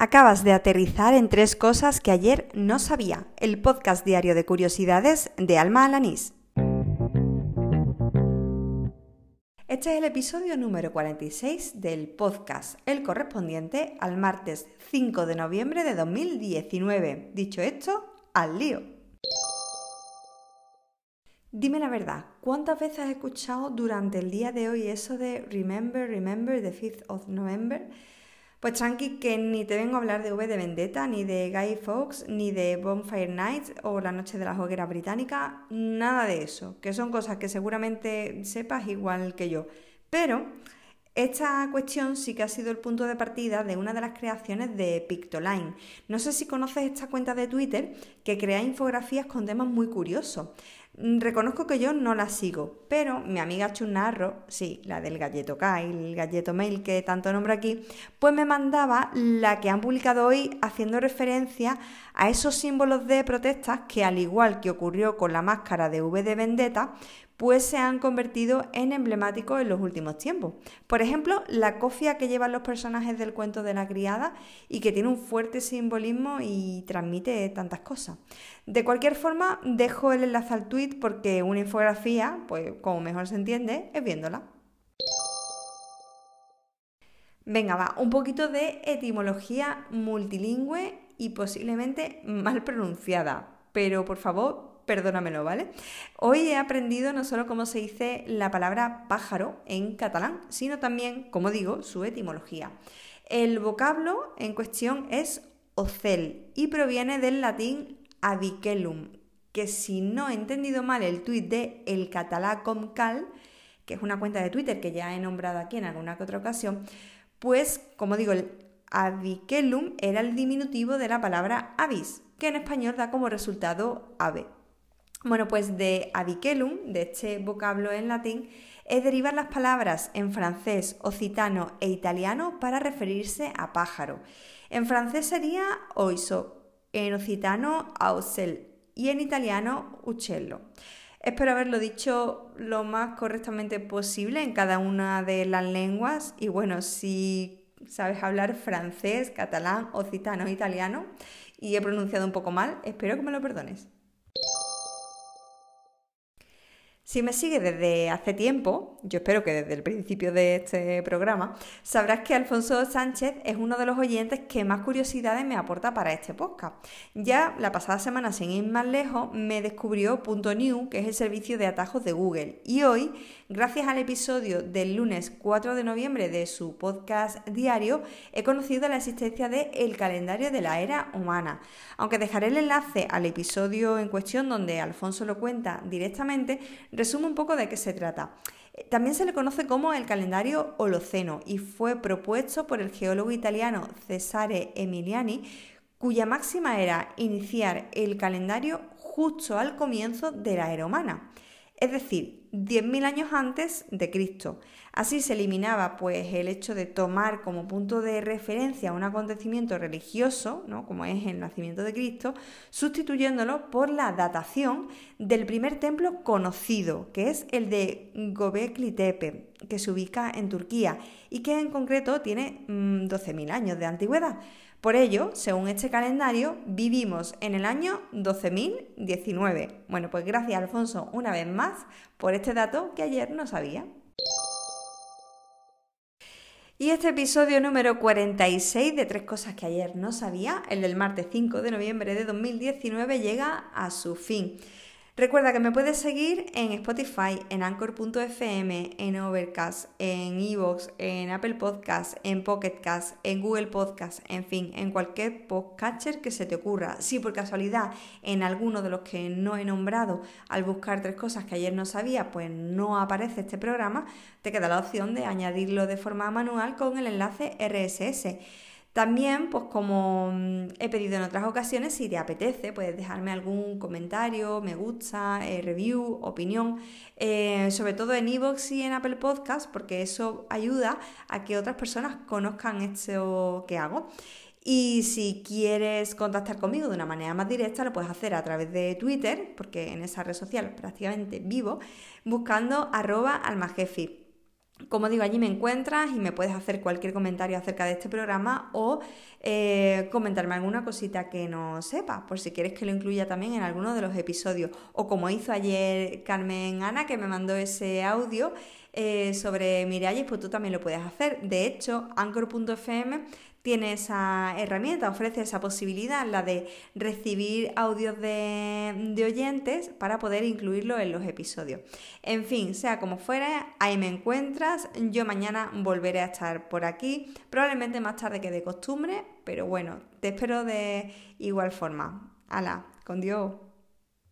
Acabas de aterrizar en tres cosas que ayer no sabía. El podcast diario de curiosidades de Alma Alanís. Este es el episodio número 46 del podcast, el correspondiente al martes 5 de noviembre de 2019. Dicho esto, al lío. Dime la verdad, ¿cuántas veces has escuchado durante el día de hoy eso de Remember, Remember the 5th of November? Pues tranqui que ni te vengo a hablar de V de Vendetta, ni de Guy Fawkes, ni de Bonfire Nights o La Noche de la Hoguera Británica, nada de eso, que son cosas que seguramente sepas igual que yo. Pero esta cuestión sí que ha sido el punto de partida de una de las creaciones de Pictoline. No sé si conoces esta cuenta de Twitter que crea infografías con temas muy curiosos. Mm, reconozco que yo no la sigo, pero mi amiga Chunarro, sí, la del galleto Kyle, el galleto mail que tanto nombro aquí, pues me mandaba la que han publicado hoy haciendo referencia a esos símbolos de protestas que al igual que ocurrió con la máscara de V de Vendetta, pues se han convertido en emblemáticos en los últimos tiempos. Por ejemplo, la cofia que llevan los personajes del cuento de la criada y que tiene un fuerte simbolismo y transmite tantas cosas. De cualquier forma, dejo el enlace al porque una infografía, pues como mejor se entiende, es viéndola. Venga, va, un poquito de etimología multilingüe y posiblemente mal pronunciada, pero por favor, perdónamelo, ¿vale? Hoy he aprendido no solo cómo se dice la palabra pájaro en catalán, sino también, como digo, su etimología. El vocablo en cuestión es ocel y proviene del latín avicelum, que si no he entendido mal el tuit de El Catalá Comcal, que es una cuenta de Twitter que ya he nombrado aquí en alguna que otra ocasión, pues, como digo, el avicelum era el diminutivo de la palabra avis, que en español da como resultado ave. Bueno, pues de avicelum, de este vocablo en latín, es derivar las palabras en francés, occitano e italiano para referirse a pájaro. En francés sería oiso, en occitano ausel y en italiano uccello. Espero haberlo dicho lo más correctamente posible en cada una de las lenguas y bueno, si sabes hablar francés, catalán, occitano italiano y he pronunciado un poco mal, espero que me lo perdones. Si me sigues desde hace tiempo, yo espero que desde el principio de este programa, sabrás que Alfonso Sánchez es uno de los oyentes que más curiosidades me aporta para este podcast. Ya la pasada semana, sin ir más lejos, me descubrió .new, que es el servicio de atajos de Google. Y hoy, gracias al episodio del lunes 4 de noviembre de su podcast diario, he conocido la existencia de El calendario de la era humana. Aunque dejaré el enlace al episodio en cuestión donde Alfonso lo cuenta directamente, resumo un poco de qué se trata. Eh, también se le conoce como el calendario Holoceno y fue propuesto por el geólogo italiano Cesare Emiliani, cuya máxima era iniciar el calendario justo al comienzo de la era humana es decir, 10.000 años antes de Cristo. Así se eliminaba pues el hecho de tomar como punto de referencia un acontecimiento religioso, ¿no? como es el nacimiento de Cristo, sustituyéndolo por la datación del primer templo conocido, que es el de Göbekli Tepe, que se ubica en Turquía y que en concreto tiene 12.000 mm, años de antigüedad. Por ello, según este calendario, vivimos en el año 12.019. Bueno, pues gracias Alfonso una vez más por este dato que ayer no sabía. Y este episodio número 46 de Tres Cosas que ayer no sabía, el del martes 5 de noviembre de 2019, llega a su fin. Recuerda que me puedes seguir en Spotify, en Anchor.fm, en Overcast, en Evox, en Apple Podcast, en Pocketcast, en Google Podcast, en fin, en cualquier podcatcher que se te ocurra. Si por casualidad en alguno de los que no he nombrado, al buscar tres cosas que ayer no sabía, pues no aparece este programa, te queda la opción de añadirlo de forma manual con el enlace RSS. También, pues como mm, he pedido en otras ocasiones, si te apetece, puedes dejarme algún comentario, me gusta, eh, review, opinión, eh, sobre todo en iVoox y en Apple Podcast, porque eso ayuda a que otras personas conozcan esto que hago. Y si quieres contactar conmigo de una manera más directa, lo puedes hacer a través de Twitter, porque en esa red social prácticamente vivo, buscando arroba almajefi. Como digo, allí me encuentras y me puedes hacer cualquier comentario acerca de este programa o eh, comentarme alguna cosita que no sepas, por si quieres que lo incluya también en alguno de los episodios. O como hizo ayer Carmen Ana, que me mandó ese audio eh, sobre Miralles, pues tú también lo puedes hacer. De hecho, Anchor.fm tiene esa herramienta, ofrece esa posibilidad, la de recibir audios de, oyentes para poder incluirlo en los episodios. En fin, sea como fuera, ahí me encuentras. Yo mañana volveré a estar por aquí, probablemente más tarde que de costumbre, pero bueno, te espero de igual forma. Hala, con Dios.